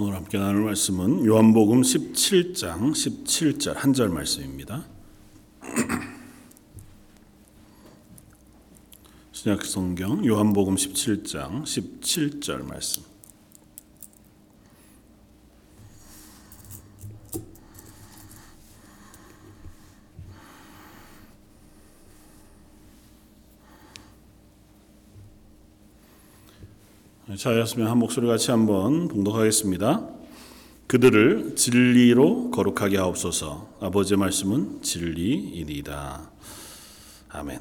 오늘 함께 나눌 말씀은 요한복음 17장 17절 한 절 말씀입니다. 신약 성경 요한복음 17장 17절 말씀. 자였으면 한 목소리 같이 한번 봉독하겠습니다. 그들을 진리로 거룩하게 하옵소서. 아버지의 말씀은 진리이니이다. 아멘.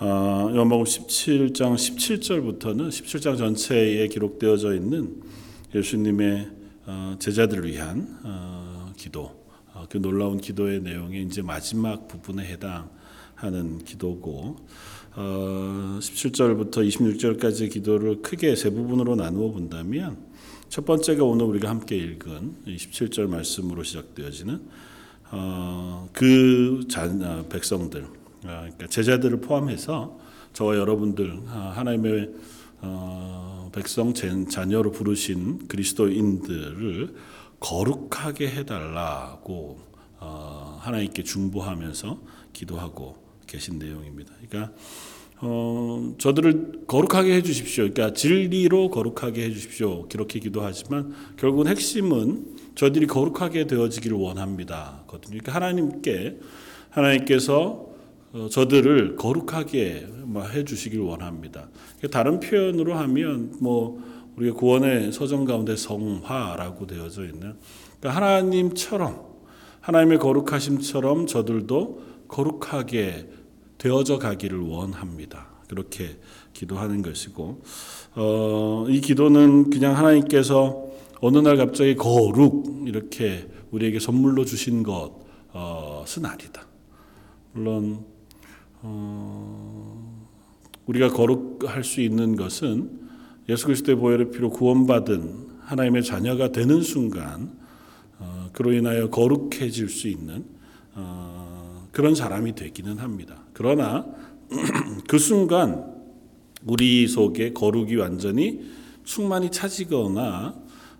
어, 요한복음 17장 17절부터는 17장 전체에 기록되어져 있는 예수님의 어, 제자들을 위한 어, 기도, 어, 그 놀라운 기도의 내용이 이제 마지막 부분에 해당하는 기도고 어, 17절부터 26절까지 기도를 크게 세 부분으로 나누어 본다면 첫 번째가 오늘 우리가 함께 읽은 17절 말씀으로 시작되어지는 어, 그 자, 어, 백성들, 어, 그러니까 제자들을 포함해서 저와 여러분들 어, 하나님의 어, 백성 자녀로 부르신 그리스도인들을 거룩하게 해달라고 어, 하나님께 중보하면서 기도하고 계신 내용입니다. 그러니까 어, 저들을 거룩하게 해주십시오. 그러니까 진리로 거룩하게 해주십시오. 그렇게 기도하지만 결국은 핵심은 저들이 거룩하게 되어지기를 원합니다. 그러니까 하나님께 하나님께서 어, 저들을 거룩하게 해주시길 원합니다. 다른 표현으로 하면 뭐 우리가 구원의 서정 가운데 성화라고 되어져 있는 그러니까 하나님처럼 하나님의 거룩하심처럼 저들도 거룩하게 되어져 가기를 원합니다. 그렇게 기도하는 것이고 어, 이 기도는 그냥 하나님께서 어느 날 갑자기 거룩 이렇게 우리에게 선물로 주신 것은 아니다. 물론 어, 우리가 거룩할 수 있는 것은 예수 그리스도의 보혈의 피로 구원받은 하나님의 자녀가 되는 순간 어, 그로 인하여 거룩해질 수 있는 어, 그런 사람이 되기는 합니다. 그러나 그 순간 우리 속에 거룩이 완전히 충만히 차지거나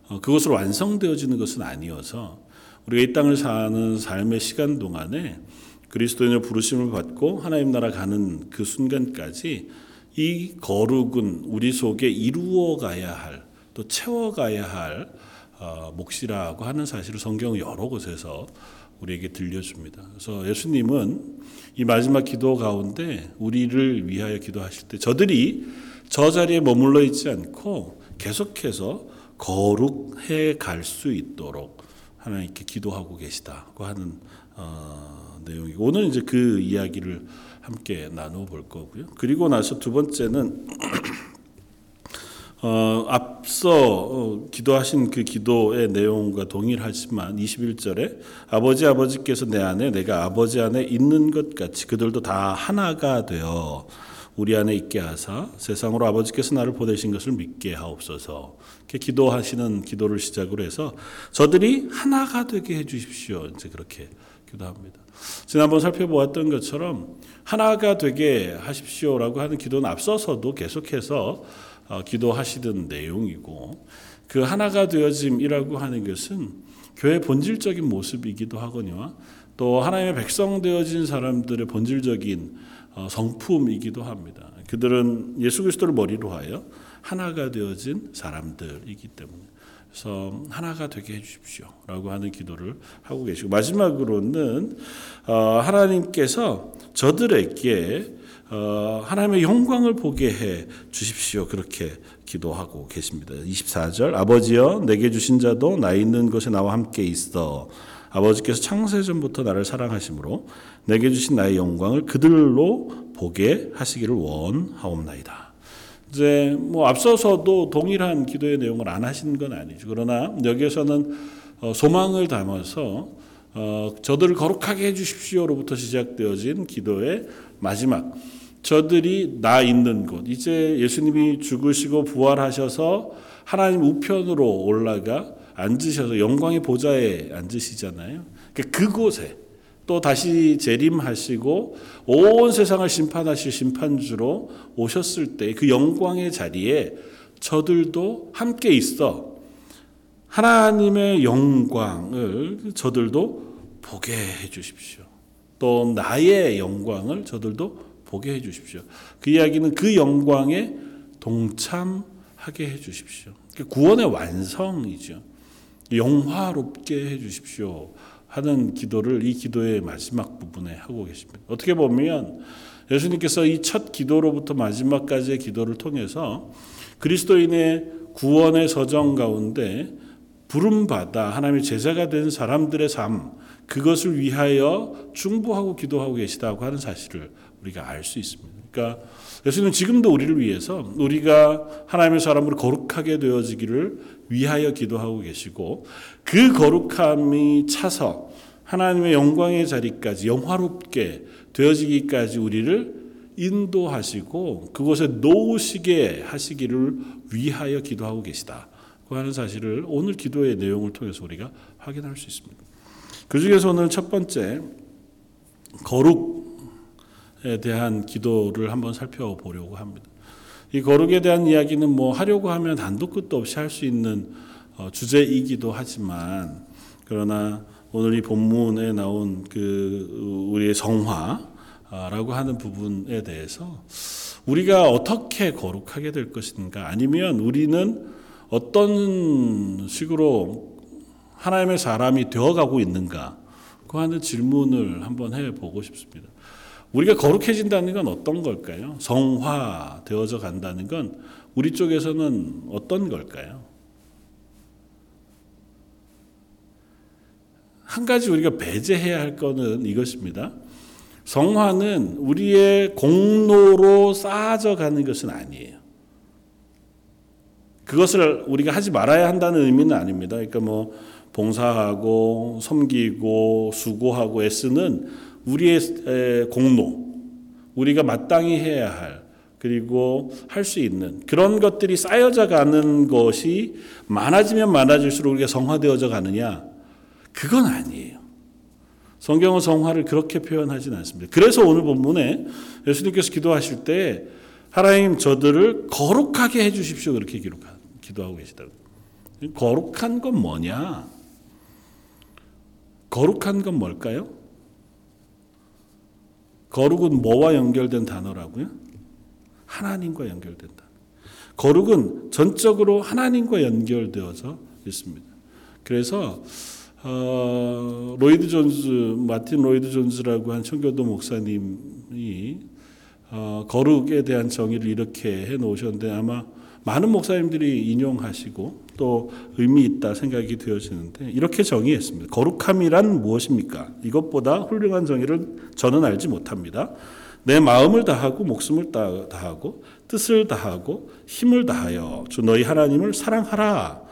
어, 그것으로 완성되어지는 것은 아니어서 우리가 이 땅을 사는 삶의 시간 동안에 그리스도인의 부르심을 받고 하나님 나라 가는 그 순간까지 이 거룩은 우리 속에 이루어 가야 할, 또 채워 가야 할 어, 몫이라고 하는 사실을 성경 여러 곳에서 우리에게 들려줍니다. 그래서 예수님은 이 마지막 기도 가운데 우리를 위하여 기도하실 때 저들이 저 자리에 머물러 있지 않고 계속해서 거룩해 갈 수 있도록 하나님께 기도하고 계시다고 하는 어, 내용이 오늘 이제 그 이야기를 함께 나누어 볼 거고요. 그리고 나서 두 번째는 어, 앞서 어, 기도하신 그 기도의 내용과 동일하지만 21절에 아버지 아버지께서 내 안에 내가 아버지 안에 있는 것 같이 그들도 다 하나가 되어 우리 안에 있게 하사 세상으로 아버지께서 나를 보내신 것을 믿게 하옵소서. 이렇게 기도하시는 기도를 시작으로 해서 저들이 하나가 되게 해 주십시오. 이제 그렇게 기도합니다. 지난번 살펴보았던 것처럼 하나가 되게 하십시오라고 하는 기도는 앞서서도 계속해서 어, 기도하시던 내용이고 그 하나가 되어짐이라고 하는 것은 교회 본질적인 모습이기도 하거니와 또 하나님의 백성 되어진 사람들의 본질적인 어, 성품이기도 합니다. 그들은 예수 그리스도를 머리로 하여 하나가 되어진 사람들이기 때문에 그래서 하나가 되게 해주십시오라고 하는 기도를 하고 계시고 마지막으로는 어, 하나님께서 저들에게 어, 하나님의 영광을 보게 해 주십시오. 그렇게 기도하고 계십니다. 24절 아버지여 내게 주신 자도 나 있는 곳에 나와 함께 있어 아버지께서 창세 전부터 나를 사랑하심으로 내게 주신 나의 영광을 그들로 보게 하시기를 원하옵나이다. 이제 뭐 앞서서도 동일한 기도의 내용을 안 하신 건 아니죠. 그러나 여기에서는 어, 소망을 담아서 어, 저들을 거룩하게 해주십시오로부터 시작되어진 기도의 마지막 저들이 나 있는 곳, 이제 예수님이 죽으시고 부활하셔서 하나님 우편으로 올라가 앉으셔서 영광의 보좌에 앉으시잖아요. 그러니까 그곳에 또 다시 재림하시고 온 세상을 심판하실 심판주로 오셨을 때 그 영광의 자리에 저들도 함께 있어 하나님의 영광을 저들도 보게 해 주십시오. 또 나의 영광을 저들도 보게 해 주십시오. 그 이야기는 그 영광에 동참하게 해 주십시오. 구원의 완성이죠. 영화롭게 해 주십시오. 하는 기도를 이 기도의 마지막 부분에 하고 계십니다. 어떻게 보면 예수님께서 이 첫 기도로부터 마지막까지의 기도를 통해서 그리스도인의 구원의 서정 가운데 부름받아 하나님의 제자가 된 사람들의 삶, 그것을 위하여 중보하고 기도하고 계시다고 하는 사실을 우리가 알 수 있습니다. 그러니까 예수님은 지금도 우리를 위해서 우리가 하나님의 사람으로 거룩하게 되어지기를 위하여 기도하고 계시고 그 거룩함이 차서 하나님의 영광의 자리까지 영화롭게 되어지기까지 우리를 인도하시고 그곳에 놓으시게 하시기를 위하여 기도하고 계시다. 그 하는 사실을 오늘 기도의 내용을 통해서 우리가 확인할 수 있습니다. 그 중에서 오늘 첫 번째 거룩에 대한 기도를 한번 살펴보려고 합니다. 이 거룩에 대한 이야기는 뭐 하려고 하면 한도 끝도 없이 할 수 있는 어, 주제이기도 하지만 그러나 오늘 이 본문에 나온 그 우리의 성화라고 하는 부분에 대해서 우리가 어떻게 거룩하게 될 것인가 아니면 우리는 어떤 식으로 하나님의 사람이 되어가고 있는가 그 하는 질문을 한번 해보고 싶습니다. 우리가 거룩해진다는 건 어떤 걸까요? 성화 되어져 간다는 건 우리 쪽에서는 어떤 걸까요? 한 가지 우리가 배제해야 할 거는 이것입니다. 성화는 우리의 공로로 쌓아져 가는 것은 아니에요. 그것을 우리가 하지 말아야 한다는 의미는 아닙니다. 그러니까 뭐 봉사하고 섬기고 수고하고 애쓰는 우리의 공로, 우리가 마땅히 해야 할 그리고 할 수 있는 그런 것들이 쌓여져 가는 것이 많아지면 많아질수록 우리가 성화되어져 가느냐? 그건 아니에요. 성경은 성화를 그렇게 표현하지는 않습니다. 그래서 오늘 본문에 예수님께서 기도하실 때 하나님 저들을 거룩하게 해 주십시오. 그렇게 기도하고 계시다고. 거룩한 건 뭐냐? 거룩한 건 뭘까요? 거룩은 뭐와 연결된 단어라고요? 하나님과 연결된다. 거룩은 전적으로 하나님과 연결되어서 있습니다. 그래서 어, 로이드 존즈, 마틴 로이드 존즈라고 한 청교도 목사님이 어, 거룩에 대한 정의를 이렇게 해 놓으셨는데 아마 많은 목사님들이 인용하시고 또 의미 있다 생각이 되어지는데 이렇게 정의했습니다. 거룩함이란 무엇입니까? 이것보다 훌륭한 정의를 저는 알지 못합니다. 내 마음을 다하고 목숨을 다하고 뜻을 다하고 힘을 다하여 주 너희 하나님을 사랑하라.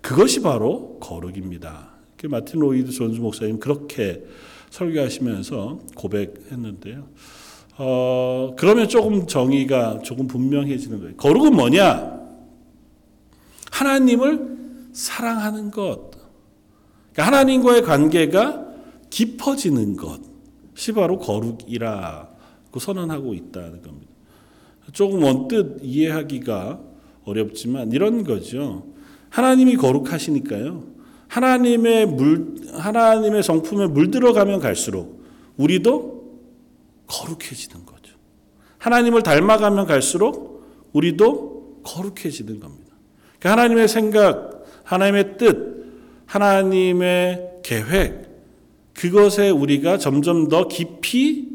그것이 바로 거룩입니다. 마틴 로이드 존즈 목사님 그렇게 설교하시면서 고백했는데요. 어, 그러면 조금 정의가 조금 분명해지는 거예요. 거룩은 뭐냐? 하나님을 사랑하는 것. 그러니까 하나님과의 관계가 깊어지는 것이 바로 거룩이라고 선언하고 있다는 겁니다. 조금 언뜻 이해하기가 어렵지만 이런 거죠. 하나님이 거룩하시니까요. 하나님의 물, 하나님의 성품에 물들어가면 갈수록 우리도 거룩해지는 거죠. 하나님을 닮아가면 갈수록 우리도 거룩해지는 겁니다. 그러니까 하나님의 생각, 하나님의 뜻, 하나님의 계획, 그것에 우리가 점점 더 깊이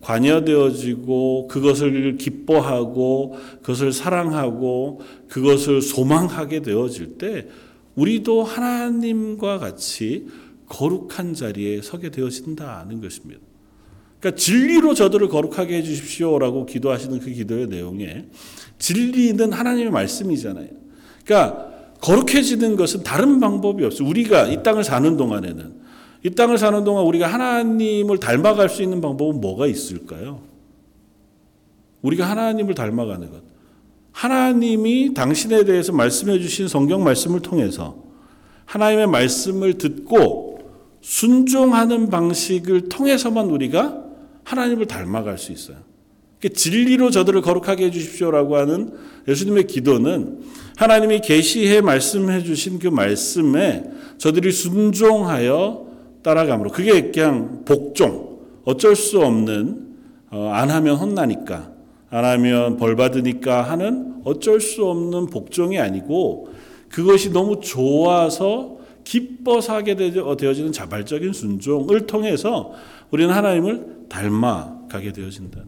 관여되어지고 그것을 기뻐하고 그것을 사랑하고 그것을 소망하게 되어질 때 우리도 하나님과 같이 거룩한 자리에 서게 되어진다는 것입니다. 그러니까 진리로 저들을 거룩하게 해 주십시오라고 기도하시는 그 기도의 내용에 진리는 하나님의 말씀이잖아요. 그러니까 거룩해지는 것은 다른 방법이 없어요. 우리가 이 땅을 사는 동안에는 이 땅을 사는 동안 우리가 하나님을 닮아갈 수 있는 방법은 뭐가 있을까요? 우리가 하나님을 닮아가는 것. 하나님이 당신에 대해서 말씀해 주신 성경 말씀을 통해서 하나님의 말씀을 듣고 순종하는 방식을 통해서만 우리가 하나님을 닮아갈 수 있어요. 그러니까 진리로 저들을 거룩하게 해주십시오라고 하는 예수님의 기도는 하나님이 계시해 말씀해 주신 그 말씀에 저들이 순종하여 따라감으로 그게 그냥 복종 어쩔 수 없는 어, 안 하면 혼나니까 안 하면 벌 받으니까 하는 어쩔 수 없는 복종이 아니고 그것이 너무 좋아서 기뻐서 하게 되어지는 자발적인 순종을 통해서 우리는 하나님을 닮아가게 되어진다.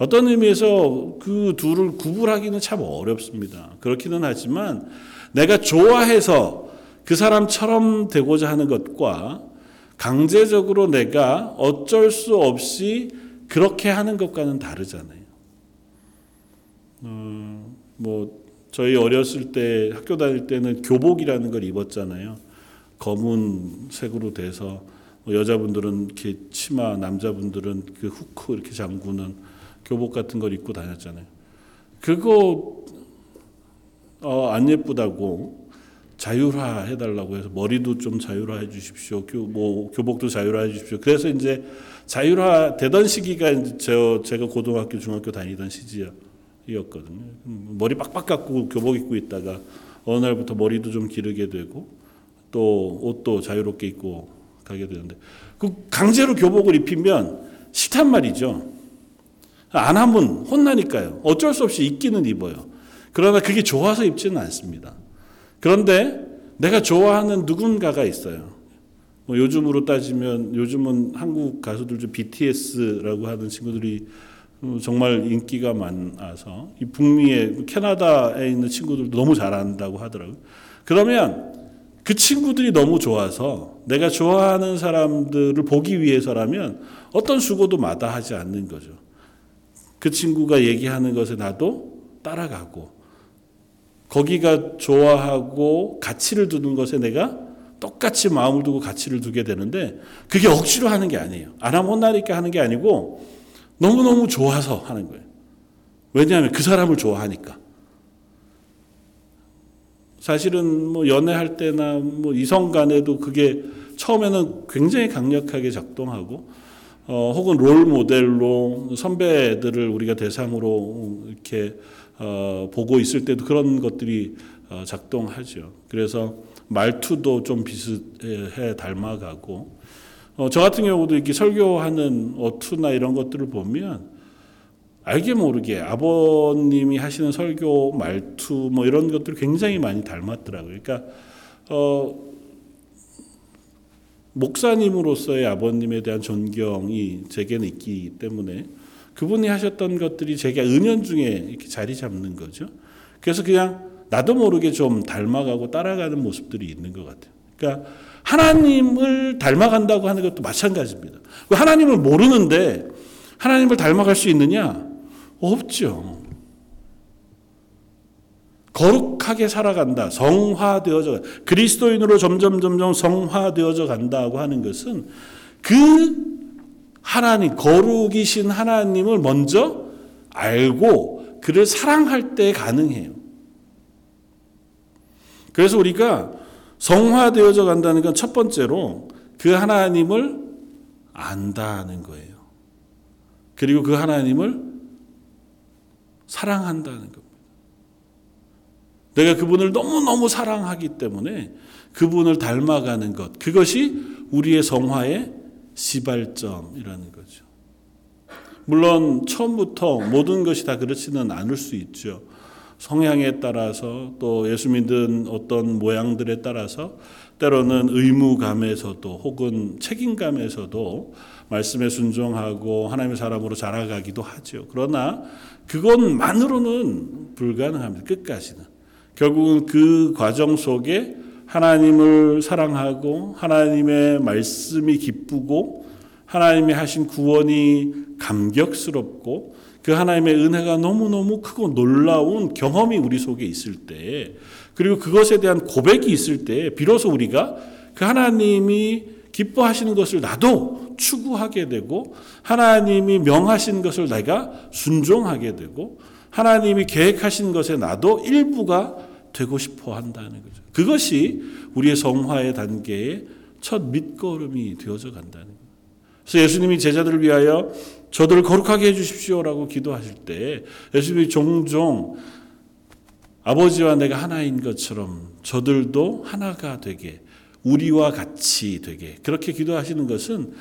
어떤 의미에서 그 둘을 구분하기는 참 어렵습니다. 그렇기는 하지만 내가 좋아해서 그 사람처럼 되고자 하는 것과 강제적으로 내가 어쩔 수 없이 그렇게 하는 것과는 다르잖아요. 어, 뭐 저희 어렸을 때 학교 다닐 때는 교복이라는 걸 입었잖아요. 검은 색으로 돼서 뭐 여자분들은 이렇게 치마, 남자분들은 그 후크 이렇게 잠그는 교복 같은 걸 입고 다녔잖아요. 그거 어, 안 예쁘다고 자율화 해달라고 해서 머리도 좀 자율화해 주십시오. 교, 뭐 교복도 자율화해 주십시오. 그래서 이제 자율화 되던 시기가 이제 저 제가 고등학교 중학교 다니던 시기였거든요. 머리 빡빡 깎고 교복 입고 있다가 어느 날부터 머리도 좀 기르게 되고 또 옷도 자유롭게 입고 가게 되는데 그 강제로 교복을 입히면 싫단 말이죠. 안 하면 혼나니까요. 어쩔 수 없이 입기는 입어요. 그러나 그게 좋아서 입지는 않습니다. 그런데 내가 좋아하는 누군가가 있어요. 뭐 요즘으로 따지면 요즘은 한국 가수들 중 BTS라고 하는 친구들이 정말 인기가 많아서 이 북미의 캐나다에 있는 친구들도 너무 잘한다고 하더라고요. 그러면 그 친구들이 너무 좋아서 내가 좋아하는 사람들을 보기 위해서라면 어떤 수고도 마다하지 않는 거죠. 그 친구가 얘기하는 것에 나도 따라가고 거기가 좋아하고 가치를 두는 것에 내가 똑같이 마음을 두고 가치를 두게 되는데 그게 억지로 하는 게 아니에요. 안 하면 혼나니까 하는 게 아니고 너무너무 좋아서 하는 거예요. 왜냐하면 그 사람을 좋아하니까. 사실은 뭐 연애할 때나 뭐 이성 간에도 그게 처음에는 굉장히 강력하게 작동하고 어, 혹은 롤 모델로 선배들을 우리가 대상으로 이렇게 어, 보고 있을 때도 그런 것들이 어, 작동하죠. 그래서 말투도 좀 비슷해 닮아가고 어, 저 같은 경우도 이렇게 설교하는 어투나 이런 것들을 보면 알게 모르게 아버님이 하시는 설교 말투 뭐 이런 것들 굉장히 많이 닮았더라고요. 그러니까 어, 목사님으로서의 아버님에 대한 존경이 제게는 있기 때문에 그분이 하셨던 것들이 제게 은연 중에 이렇게 자리 잡는 거죠. 그래서 그냥 나도 모르게 좀 닮아가고 따라가는 모습들이 있는 것 같아요. 그러니까 하나님을 닮아간다고 하는 것도 마찬가지입니다. 하나님을 모르는데 하나님을 닮아갈 수 있느냐? 없죠. 거룩하게 살아간다. 성화되어져 그리스도인으로 점점 점점 성화되어져 간다고 하는 것은 그 하나님 거룩이신 하나님을 먼저 알고 그를 사랑할 때 가능해요. 그래서 우리가 성화되어져 간다는 건 첫 번째로 그 하나님을 안다는 거예요. 그리고 그 하나님을 사랑한다는 겁니다. 내가 그분을 너무너무 사랑하기 때문에 그분을 닮아가는 것, 그것이 우리의 성화의 시발점이라는 거죠. 물론 처음부터 모든 것이 다 그렇지는 않을 수 있죠. 성향에 따라서 또 예수 믿는 어떤 모양들에 따라서 때로는 의무감에서도 혹은 책임감에서도 말씀에 순종하고 하나님의 사람으로 자라가기도 하죠. 그러나 그것만으로는 불가능합니다. 끝까지는. 결국은 그 과정 속에 하나님을 사랑하고 하나님의 말씀이 기쁘고 하나님이 하신 구원이 감격스럽고 그 하나님의 은혜가 너무너무 크고 놀라운 경험이 우리 속에 있을 때 그리고 그것에 대한 고백이 있을 때 비로소 우리가 그 하나님이 기뻐하시는 것을 나도 추구하게 되고 하나님이 명하신 것을 내가 순종하게 되고 하나님이 계획하신 것에 나도 일부가 되고 싶어 한다는 거죠. 그것이 우리의 성화의 단계의 첫 밑거름이 되어져 간다는 거예요. 그래서 예수님이 제자들을 위하여 저들을 거룩하게 해주십시오라고 기도하실 때 예수님이 종종 아버지와 내가 하나인 것처럼 저들도 하나가 되게 우리와 같이 되게 그렇게 기도하시는 것은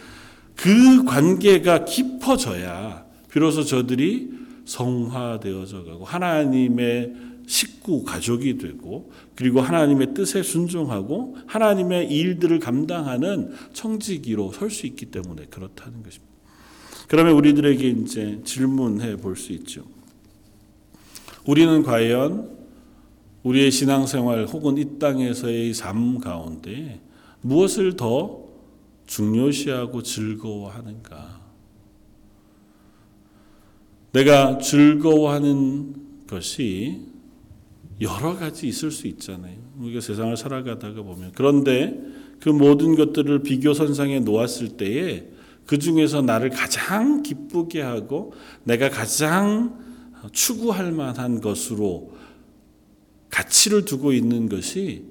그 관계가 깊어져야 비로소 저들이 성화되어져 가고 하나님의 식구 가족이 되고 그리고 하나님의 뜻에 순종하고 하나님의 일들을 감당하는 청지기로 설 수 있기 때문에 그렇다는 것입니다. 그러면 우리들에게 이제 질문해 볼 수 있죠. 우리는 과연 우리의 신앙생활 혹은 이 땅에서의 삶 가운데 무엇을 더 중요시하고 즐거워하는가? 내가 즐거워하는 것이 여러 가지 있을 수 있잖아요. 우리가 세상을 살아가다가 보면. 그런데 그 모든 것들을 비교 선상에 놓았을 때에 그 중에서 나를 가장 기쁘게 하고 내가 가장 추구할 만한 것으로 가치를 두고 있는 것이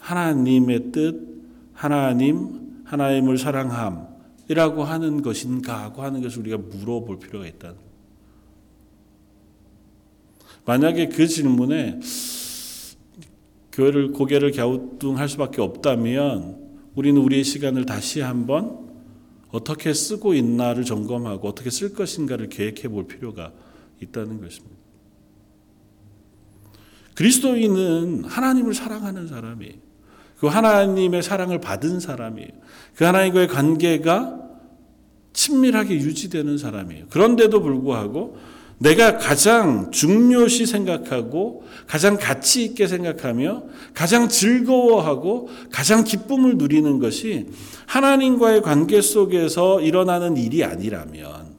하나님의 뜻, 하나님, 하나님을 사랑함이라고 하는 것인가 하고 하는 것을 우리가 물어볼 필요가 있다. 만약에 그 질문에 교회를 고개를 갸우뚱할 수밖에 없다면 우리는 우리의 시간을 다시 한번 어떻게 쓰고 있나를 점검하고 어떻게 쓸 것인가를 계획해 볼 필요가 있다는 것입니다. 그리스도인은 하나님을 사랑하는 사람이에요. 그 하나님의 사랑을 받은 사람이에요. 그 하나님과의 관계가 친밀하게 유지되는 사람이에요. 그런데도 불구하고 내가 가장 중요시 생각하고 가장 가치 있게 생각하며 가장 즐거워하고 가장 기쁨을 누리는 것이 하나님과의 관계 속에서 일어나는 일이 아니라면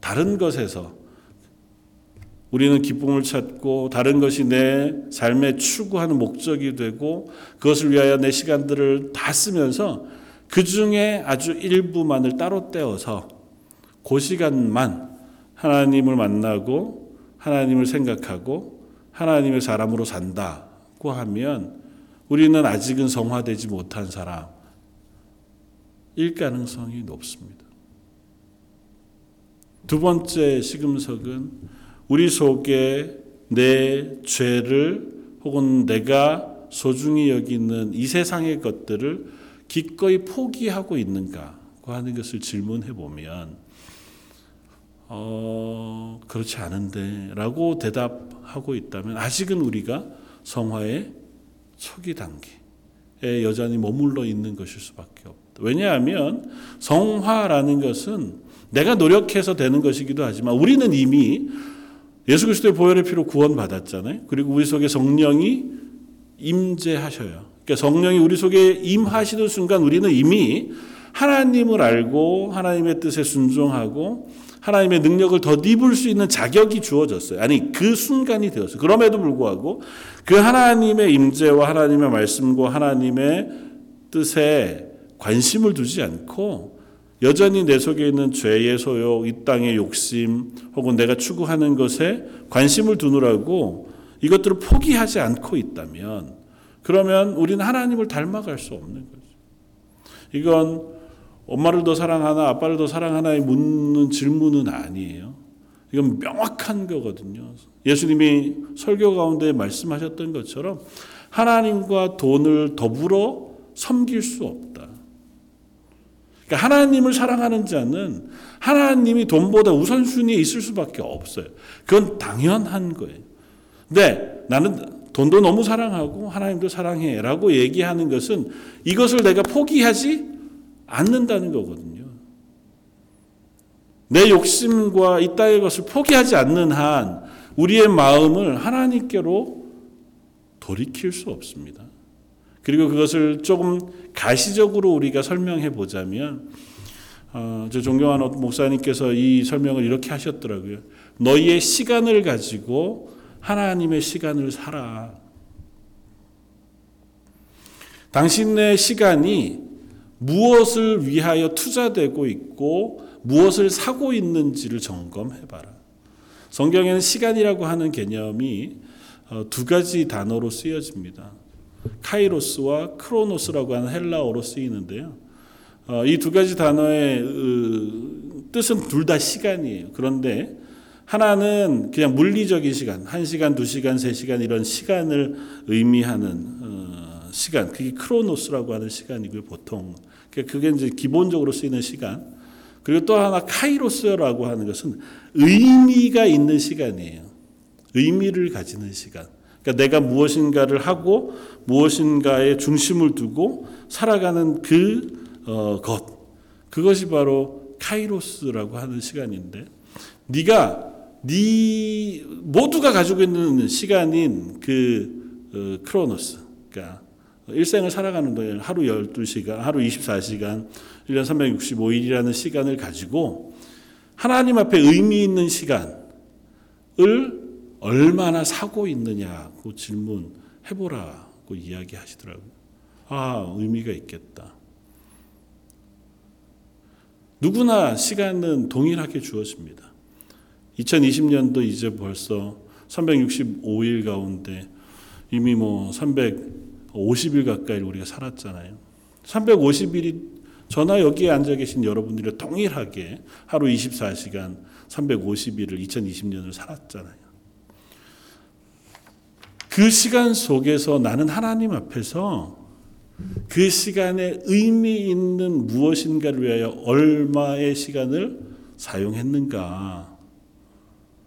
다른 것에서 우리는 기쁨을 찾고 다른 것이 내 삶의 추구하는 목적이 되고 그것을 위하여 내 시간들을 다 쓰면서 그 중에 아주 일부만을 따로 떼어서 그 시간만 하나님을 만나고 하나님을 생각하고 하나님의 사람으로 산다고 하면 우리는 아직은 성화되지 못한 사람일 가능성이 높습니다. 두 번째 시금석은 우리 속에 내 죄를 혹은 내가 소중히 여기는 이 세상의 것들을 기꺼이 포기하고 있는가 하는 것을 질문해 보면 어, 그렇지 않은데 라고 대답하고 있다면 아직은 우리가 성화의 초기 단계에 여전히 머물러 있는 것일 수밖에 없다. 왜냐하면 성화라는 것은 내가 노력해서 되는 것이기도 하지만 우리는 이미 예수 그리스도의 보혈의 피로 구원받았잖아요. 그리고 우리 속에 성령이 임재하셔요. 그러니까 성령이 우리 속에 임하시는 순간 우리는 이미 하나님을 알고 하나님의 뜻에 순종하고 하나님의 능력을 더 입을 수 있는 자격이 주어졌어요. 아니 그 순간이 되었어요. 그럼에도 불구하고 그 하나님의 임재와 하나님의 말씀과 하나님의 뜻에 관심을 두지 않고 여전히 내 속에 있는 죄의 소욕, 이 땅의 욕심, 혹은 내가 추구하는 것에 관심을 두느라고 이것들을 포기하지 않고 있다면, 그러면 우리는 하나님을 닮아갈 수 없는 거죠. 이건 엄마를 더 사랑하나 아빠를 더 사랑하나에 묻는 질문은 아니에요. 이건 명확한 거거든요. 예수님이 설교 가운데 말씀하셨던 것처럼 하나님과 돈을 더불어 섬길 수 없다. 그러니까 하나님을 사랑하는 자는 하나님이 돈보다 우선순위에 있을 수밖에 없어요. 그건 당연한 거예요. 근데 나는 돈도 너무 사랑하고 하나님도 사랑해 라고 얘기하는 것은 이것을 내가 포기하지 않는다는 거거든요. 내 욕심과 이 땅의 것을 포기하지 않는 한 우리의 마음을 하나님께로 돌이킬 수 없습니다. 그리고 그것을 조금 가시적으로 우리가 설명해 보자면 어, 저 존경하는 목사님께서 이 설명을 이렇게 하셨더라고요. 너희의 시간을 가지고 하나님의 시간을 살아. 당신의 시간이 무엇을 위하여 투자되고 있고 무엇을 사고 있는지를 점검해 봐라. 성경에는 시간이라고 하는 개념이 어, 두 가지 단어로 쓰여집니다. 카이로스와 크로노스라고 하는 헬라어로 쓰이는데요. 어, 이두 가지 단어의 으, 뜻은 둘 다 시간이에요. 그런데 하나는 그냥 물리적인 시간, 한 시간, 두 시간, 세 시간 이런 시간을 의미하는 어, 시간, 그게 크로노스라고 하는 시간이고요. 보통 그러니까 그게 이제 기본적으로 쓰이는 시간. 그리고 또 하나 카이로스라고 하는 것은 의미가 있는 시간이에요. 의미를 가지는 시간. 그러니까 내가 무엇인가를 하고 무엇인가에 중심을 두고 살아가는 그 어, 것. 그것이 바로 카이로스라고 하는 시간인데 네가 네 모두가 가지고 있는 시간인 그 어, 크로노스. 그러니까 일생을 살아가는 동안 하루 12시간, 하루 24시간, 1년 365일이라는 시간을 가지고 하나님 앞에 의미 있는 시간을 얼마나 사고 있느냐고 질문해 보라고 이야기하시더라고요. 아, 의미가 있겠다. 누구나 시간은 동일하게 주어집니다. 2020년도 이제 벌써 365일 가운데 이미 뭐 350일 가까이 우리가 살았잖아요. 350일이 저나 여기에 앉아 계신 여러분들이 동일하게 하루 24시간 350일을 2020년을 살았잖아요. 그 시간 속에서 나는 하나님 앞에서 그 시간에 의미 있는 무엇인가를 위하여 얼마의 시간을 사용했는가.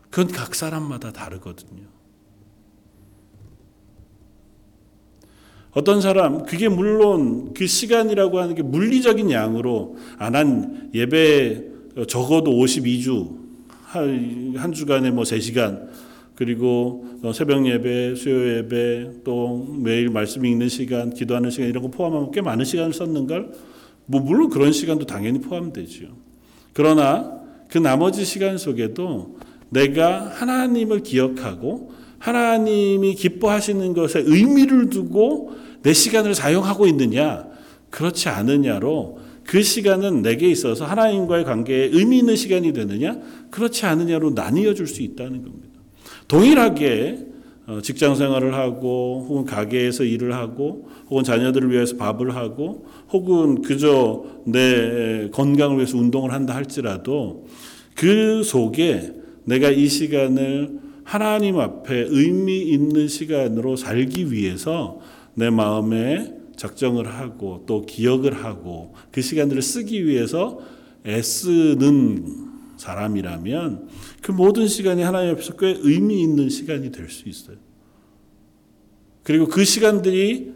그건 각 사람마다 다르거든요. 어떤 사람, 그게 물론 그 시간이라고 하는 게 물리적인 양으로, 아, 난 예배 적어도 52주, 한 주간에 뭐 3시간, 그리고 새벽 예배, 수요 예배, 또 매일 말씀 읽는 시간, 기도하는 시간 이런 거 포함하면 꽤 많은 시간을 썼는걸? 뭐 물론 그런 시간도 당연히 포함되죠. 그러나 그 나머지 시간 속에도 내가 하나님을 기억하고 하나님이 기뻐하시는 것에 의미를 두고 내 시간을 사용하고 있느냐, 그렇지 않느냐로 그 시간은 내게 있어서 하나님과의 관계에 의미 있는 시간이 되느냐, 그렇지 않느냐로 나뉘어 줄 수 있다는 겁니다. 동일하게 어, 직장 생활을 하고 혹은 가게에서 일을 하고 혹은 자녀들을 위해서 밥을 하고 혹은 그저 내 건강을 위해서 운동을 한다 할지라도 그 속에 내가 이 시간을 하나님 앞에 의미 있는 시간으로 살기 위해서 내 마음에 작정을 하고 또 기억을 하고 그 시간들을 쓰기 위해서 애쓰는 사람이라면 그 모든 시간이 하나님 앞에서 꽤 의미 있는 시간이 될 수 있어요. 그리고 그 시간들이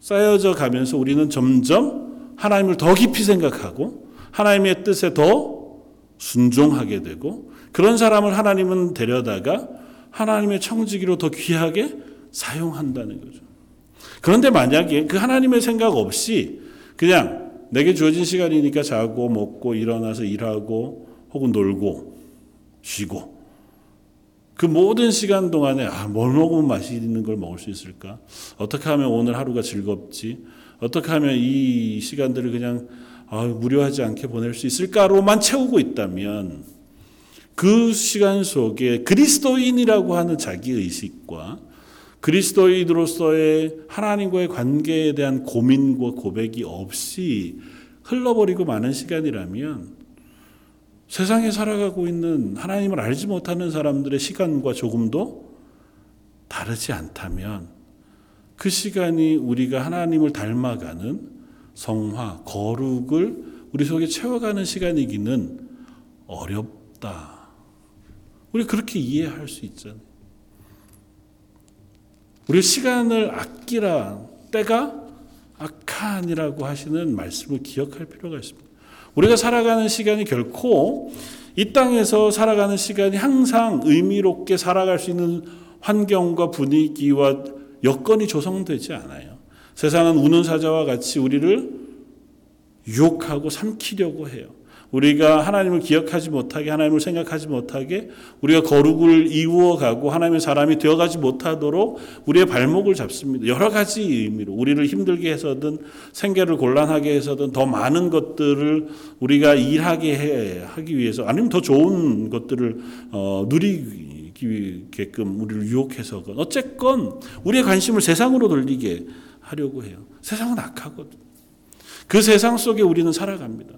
쌓여져 가면서 우리는 점점 하나님을 더 깊이 생각하고 하나님의 뜻에 더 순종하게 되고 그런 사람을 하나님은 데려다가 하나님의 청지기로 더 귀하게 사용한다는 거죠. 그런데 만약에 그 하나님의 생각 없이 그냥 내게 주어진 시간이니까 자고 먹고 일어나서 일하고 혹은 놀고 쉬고 그 모든 시간 동안에 아, 뭘 먹으면 맛있는 걸 먹을 수 있을까? 어떻게 하면 오늘 하루가 즐겁지? 어떻게 하면 이 시간들을 그냥 아, 무료하지 않게 보낼 수 있을까로만 채우고 있다면 그 시간 속에 그리스도인이라고 하는 자기 의식과 그리스도인으로서의 하나님과의 관계에 대한 고민과 고백이 없이 흘러버리고 많은 시간이라면 세상에 살아가고 있는 하나님을 알지 못하는 사람들의 시간과 조금도 다르지 않다면 그 시간이 우리가 하나님을 닮아가는 성화, 거룩을 우리 속에 채워가는 시간이기는 어렵다. 우리 그렇게 이해할 수 있잖아요. 우리 시간을 아끼라 때가 악한이라고 하시는 말씀을 기억할 필요가 있습니다. 우리가 살아가는 시간이 결코 이 땅에서 살아가는 시간이 항상 의미롭게 살아갈 수 있는 환경과 분위기와 여건이 조성되지 않아요. 세상은 우는 사자와 같이 우리를 유혹하고 삼키려고 해요. 우리가 하나님을 기억하지 못하게 하나님을 생각하지 못하게 우리가 거룩을 이루어가고 하나님의 사람이 되어가지 못하도록 우리의 발목을 잡습니다. 여러 가지 의미로 우리를 힘들게 해서든 생계를 곤란하게 해서든 더 많은 것들을 우리가 일하게 해, 하기 위해서 아니면 더 좋은 것들을 어, 누리게끔 우리를 유혹해서건 어쨌건 우리의 관심을 세상으로 돌리게 하려고 해요. 세상은 악하거든. 그 세상 속에 우리는 살아갑니다.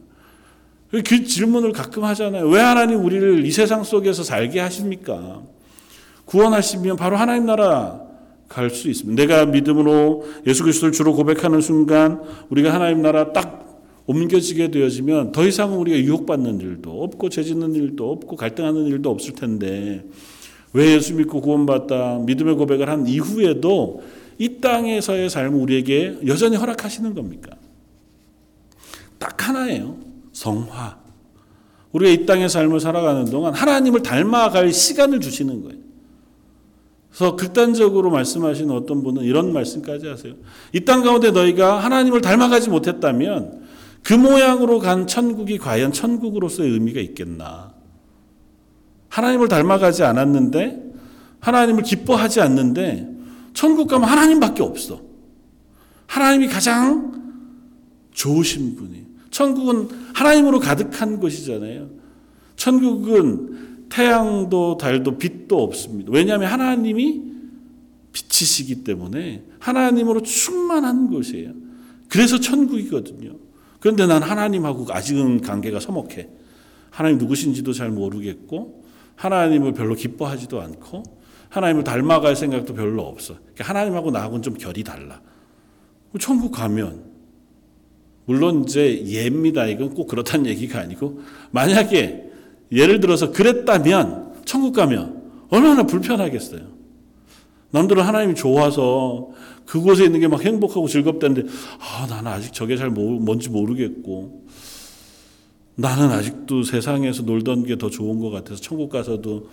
그 질문을 가끔 하잖아요. 왜 하나님 우리를 이 세상 속에서 살게 하십니까? 구원하시면 바로 하나님 나라 갈 수 있습니다. 내가 믿음으로 예수 그리스도를 주로 고백하는 순간 우리가 하나님 나라 딱 옮겨지게 되어지면 더 이상은 우리가 유혹받는 일도 없고 죄짓는 일도 없고 갈등하는 일도 없을 텐데 왜 예수 믿고 구원받다 믿음의 고백을 한 이후에도 이 땅에서의 삶을 우리에게 여전히 허락하시는 겁니까? 딱 하나예요. 성화. 우리가 이 땅의 삶을 살아가는 동안 하나님을 닮아갈 시간을 주시는 거예요. 그래서 극단적으로 말씀하시는 어떤 분은 이런 말씀까지 하세요. 이 땅 가운데 너희가 하나님을 닮아가지 못했다면 그 모양으로 간 천국이 과연 천국으로서의 의미가 있겠나? 하나님을 닮아가지 않았는데 하나님을 기뻐하지 않는데 천국 가면 하나님밖에 없어. 하나님이 가장 좋으신 분이. 천국은 하나님으로 가득한 곳이잖아요. 천국은 태양도 달도 빛도 없습니다. 왜냐하면 하나님이 빛이시기 때문에 하나님으로 충만한 곳이에요. 그래서 천국이거든요. 그런데 난 하나님하고 아직은 관계가 서먹해. 하나님 누구신지도 잘 모르겠고 하나님을 별로 기뻐하지도 않고 하나님을 닮아갈 생각도 별로 없어. 그러니까 하나님하고 나하고는 좀 결이 달라. 천국 가면 물론 이제 예입니다. 이건 꼭 그렇다는 얘기가 아니고 만약에 예를 들어서 그랬다면 천국 가면 얼마나 불편하겠어요. 남들은 하나님이 좋아서 그곳에 있는 게 막 행복하고 즐겁다는데 아 나는 아직 저게 잘 뭔지 모르겠고 나는 아직도 세상에서 놀던 게 더 좋은 것 같아서 천국 가서도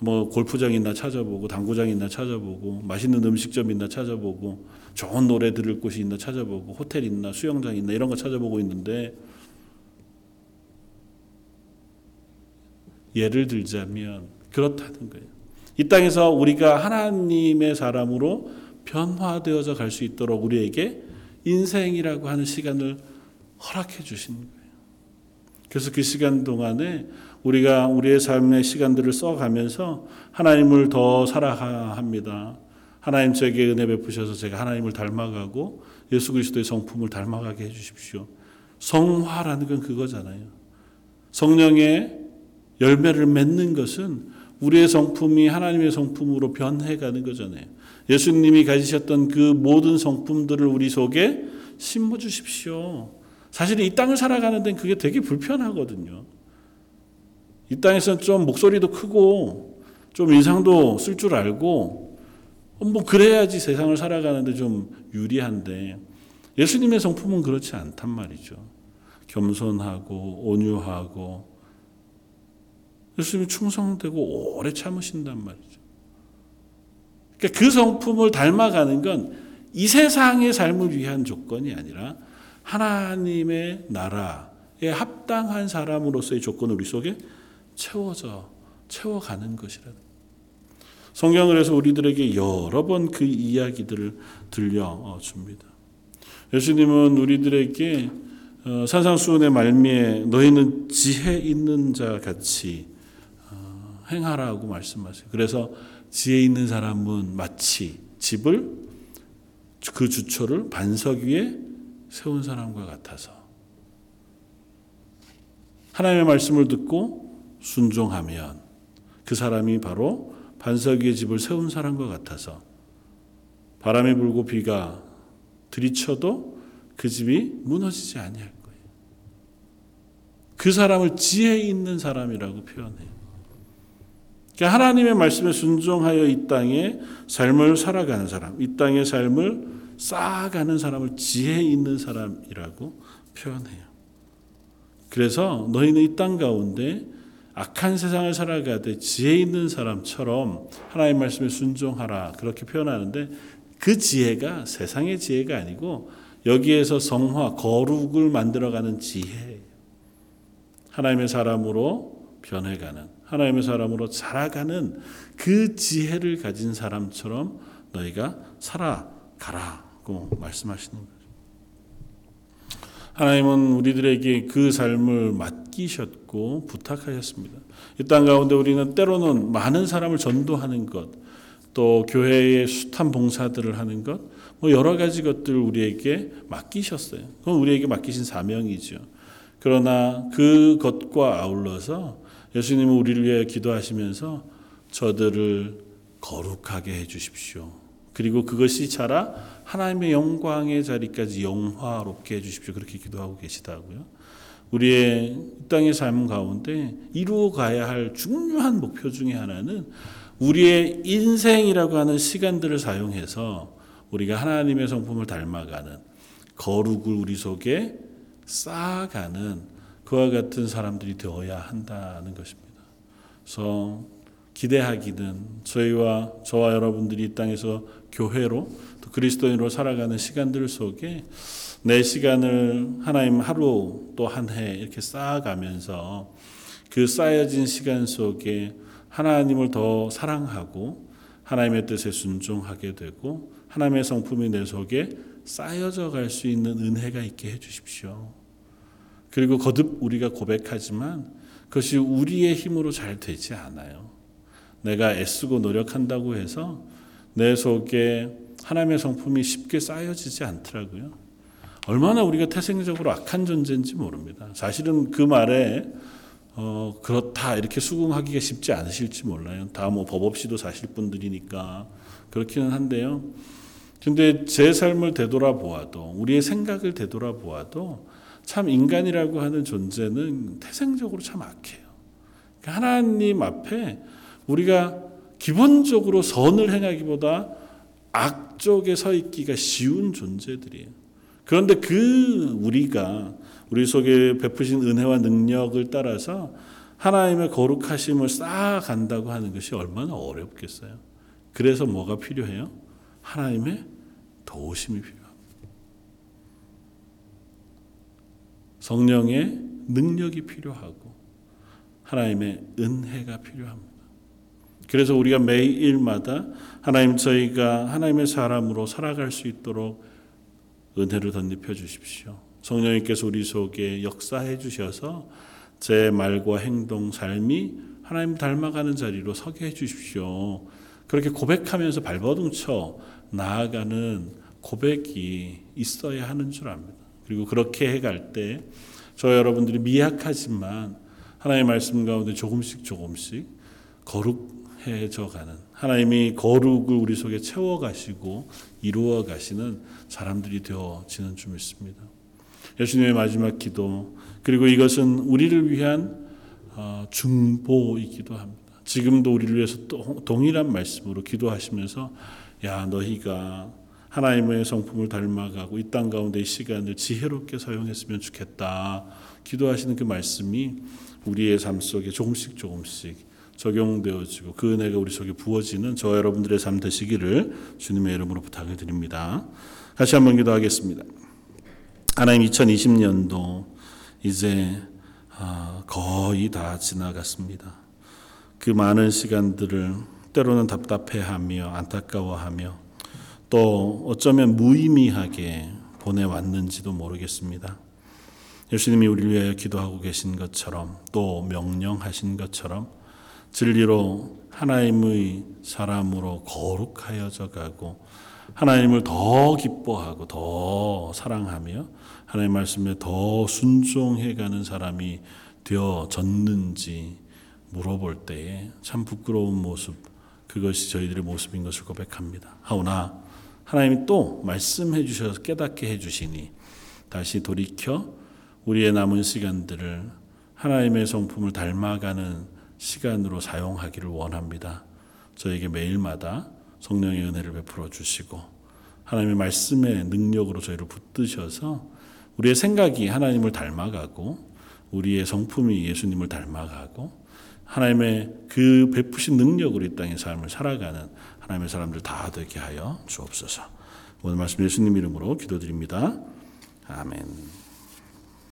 뭐 골프장 있나 찾아보고 당구장 있나 찾아보고 맛있는 음식점 있나 찾아보고 좋은 노래 들을 곳이 있나 찾아보고 호텔 있나 수영장 있나 이런 거 찾아보고 있는데 예를 들자면 그렇다는 거예요. 이 땅에서 우리가 하나님의 사람으로 변화되어져 갈 수 있도록 우리에게 인생이라고 하는 시간을 허락해 주신 거예요. 그래서 그 시간 동안에 우리가 우리의 삶의 시간들을 써가면서 하나님을 더 사랑합니다. 하나님 저에게 은혜 베푸셔서 제가 하나님을 닮아가고 예수 그리스도의 성품을 닮아가게 해주십시오. 성화라는 건 그거잖아요. 성령의 열매를 맺는 것은 우리의 성품이 하나님의 성품으로 변해가는 거잖아요. 예수님이 가지셨던 그 모든 성품들을 우리 속에 심어 주십시오. 사실 이 땅을 살아가는 데는 그게 되게 불편하거든요. 이 땅에서는 좀 목소리도 크고 좀 인상도 쓸 줄 알고 뭐 그래야지 세상을 살아가는데 좀 유리한데 예수님의 성품은 그렇지 않단 말이죠. 겸손하고 온유하고 예수님이 충성되고 오래 참으신단 말이죠. 그러니까 그 성품을 닮아가는 건 이 세상의 삶을 위한 조건이 아니라 하나님의 나라에 합당한 사람으로서의 조건을 우리 속에 채워져 채워가는 것이라는 성경을 해서 우리들에게 여러 번 그 이야기들을 들려 줍니다. 예수님은 우리들에게 어, 산상수훈의 말미에 너희는 지혜 있는 자 같이 어, 행하라고 말씀하세요. 그래서 지혜 있는 사람은 마치 집을 그 주초를 반석 위에 세운 사람과 같아서 하나님의 말씀을 듣고 순종하면 그 사람이 바로 반석 위에 집을 세운 사람과 같아서 바람이 불고 비가 들이쳐도 그 집이 무너지지 아니할 거예요. 그 사람을 지혜 있는 사람이라고 표현해요. 그러니까 하나님의 말씀에 순종하여 이 땅에 삶을 살아가는 사람, 이 땅의 삶을 쌓아가는 사람을 지혜 있는 사람이라고 표현해요. 그래서 너희는 이 땅 가운데 악한 세상을 살아가되 지혜 있는 사람처럼 하나님 말씀에 순종하라 그렇게 표현하는데 그 지혜가 세상의 지혜가 아니고 여기에서 성화 거룩을 만들어가는 지혜 하나님의 사람으로 변해가는 하나님의 사람으로 자라가는 그 지혜를 가진 사람처럼 너희가 살아가라고 말씀하시는 거죠. 하나님은 우리들에게 그 삶을 맡기셨고 부탁하셨습니다. 이 땅 가운데 우리는 때로는 많은 사람을 전도하는 것, 또 교회의 숱한 봉사들을 하는 것, 뭐 여러 가지 것들 우리에게 맡기셨어요. 그건 우리에게 맡기신 사명이죠. 그러나 그것과 아울러서 예수님은 우리를 위해 기도하시면서 저들을 거룩하게 해 주십시오. 그리고 그것이 자라 하나님의 영광의 자리까지 영화롭게 해 주십시오. 그렇게 기도하고 계시다고요. 우리의 이 땅의 삶 가운데 이루어 가야 할 중요한 목표 중에 하나는 우리의 인생이라고 하는 시간들을 사용해서 우리가 하나님의 성품을 닮아가는 거룩을 우리 속에 쌓아가는 그와 같은 사람들이 되어야 한다는 것입니다. 그래서 기대하기는 저희와 저와 여러분들이 이 땅에서 교회로 또 그리스도인으로 살아가는 시간들 속에 내 시간을 하나님 하루 또 한 해 이렇게 쌓아가면서 그 쌓여진 시간 속에 하나님을 더 사랑하고 하나님의 뜻에 순종하게 되고 하나님의 성품이 내 속에 쌓여져 갈 수 있는 은혜가 있게 해 주십시오. 그리고 거듭 우리가 고백하지만 그것이 우리의 힘으로 잘 되지 않아요. 내가 애쓰고 노력한다고 해서 내 속에 하나님의 성품이 쉽게 쌓여지지 않더라고요. 얼마나 우리가 태생적으로 악한 존재인지 모릅니다. 사실은 그 말에 어, 그렇다 이렇게 수긍하기가 쉽지 않으실지 몰라요. 다 뭐 법 없이도 사실 분들이니까 그렇기는 한데요. 근데 제 삶을 되돌아보아도 우리의 생각을 되돌아보아도 참 인간이라고 하는 존재는 태생적으로 참 악해요. 그러니까 하나님 앞에 우리가 기본적으로 선을 행하기보다 악 쪽에 서 있기가 쉬운 존재들이에요. 그런데 그 우리가 우리 속에 베푸신 은혜와 능력을 따라서 하나님의 거룩하심을 쌓아간다고 하는 것이 얼마나 어렵겠어요. 그래서 뭐가 필요해요? 하나님의 도우심이 필요합니다. 성령의 능력이 필요하고 하나님의 은혜가 필요합니다. 그래서 우리가 매일마다 하나님 저희가 하나님의 사람으로 살아갈 수 있도록 은혜를 덧입혀 주십시오. 성령님께서 우리 속에 역사해 주셔서 제 말과 행동, 삶이 하나님 닮아가는 자리로 서게 해 주십시오. 그렇게 고백하면서 발버둥쳐 나아가는 고백이 있어야 하는 줄 압니다. 그리고 그렇게 해갈 때 저 여러분들이 미약하지만 하나님의 말씀 가운데 조금씩 조금씩 거룩 해져 가는 하나님이 거룩을 우리 속에 채워 가시고 이루어 가시는 사람들이 되어지는 줄 믿습니다. 예수님의 마지막 기도 그리고 이것은 우리를 위한 어, 중보이기도 합니다. 지금도 우리를 위해서 동일한 말씀으로 기도하시면서 야 너희가 하나님의 성품을 닮아가고 이 땅 가운데 이 시간을 지혜롭게 사용했으면 좋겠다. 기도하시는 그 말씀이 우리의 삶 속에 조금씩 조금씩 적용되어지고 그 은혜가 우리 속에 부어지는 저 여러분들의 삶 되시기를 주님의 이름으로 부탁을 드립니다. 다시 한번 기도하겠습니다. 하나님 2020년도 이제 아, 거의 다 지나갔습니다. 그 많은 시간들을 때로는 답답해하며 안타까워하며 또 어쩌면 무의미하게 보내왔는지도 모르겠습니다. 예수님이 우리를 위하여 기도하고 계신 것처럼 또 명령하신 것처럼 진리로 하나님의 사람으로 거룩하여져 가고 하나님을 더 기뻐하고 더 사랑하며 하나님 말씀에 더 순종해 가는 사람이 되어졌는지 물어볼 때에 참 부끄러운 모습 그것이 저희들의 모습인 것을 고백합니다. 하오나 하나님이 또 말씀해 주셔서 깨닫게 해 주시니 다시 돌이켜 우리의 남은 시간들을 하나님의 성품을 닮아가는 시간으로 사용하기를 원합니다. 저에게 매일마다 성령의 은혜를 베풀어 주시고 하나님의 말씀의 능력으로 저희를 붙드셔서 우리의 생각이 하나님을 닮아가고 우리의 성품이 예수님을 닮아가고 하나님의 그 베푸신 능력으로 이 땅의 삶을 살아가는 하나님의 사람들 다 되게 하여 주옵소서. 오늘 말씀 예수님 이름으로 기도드립니다. 아멘.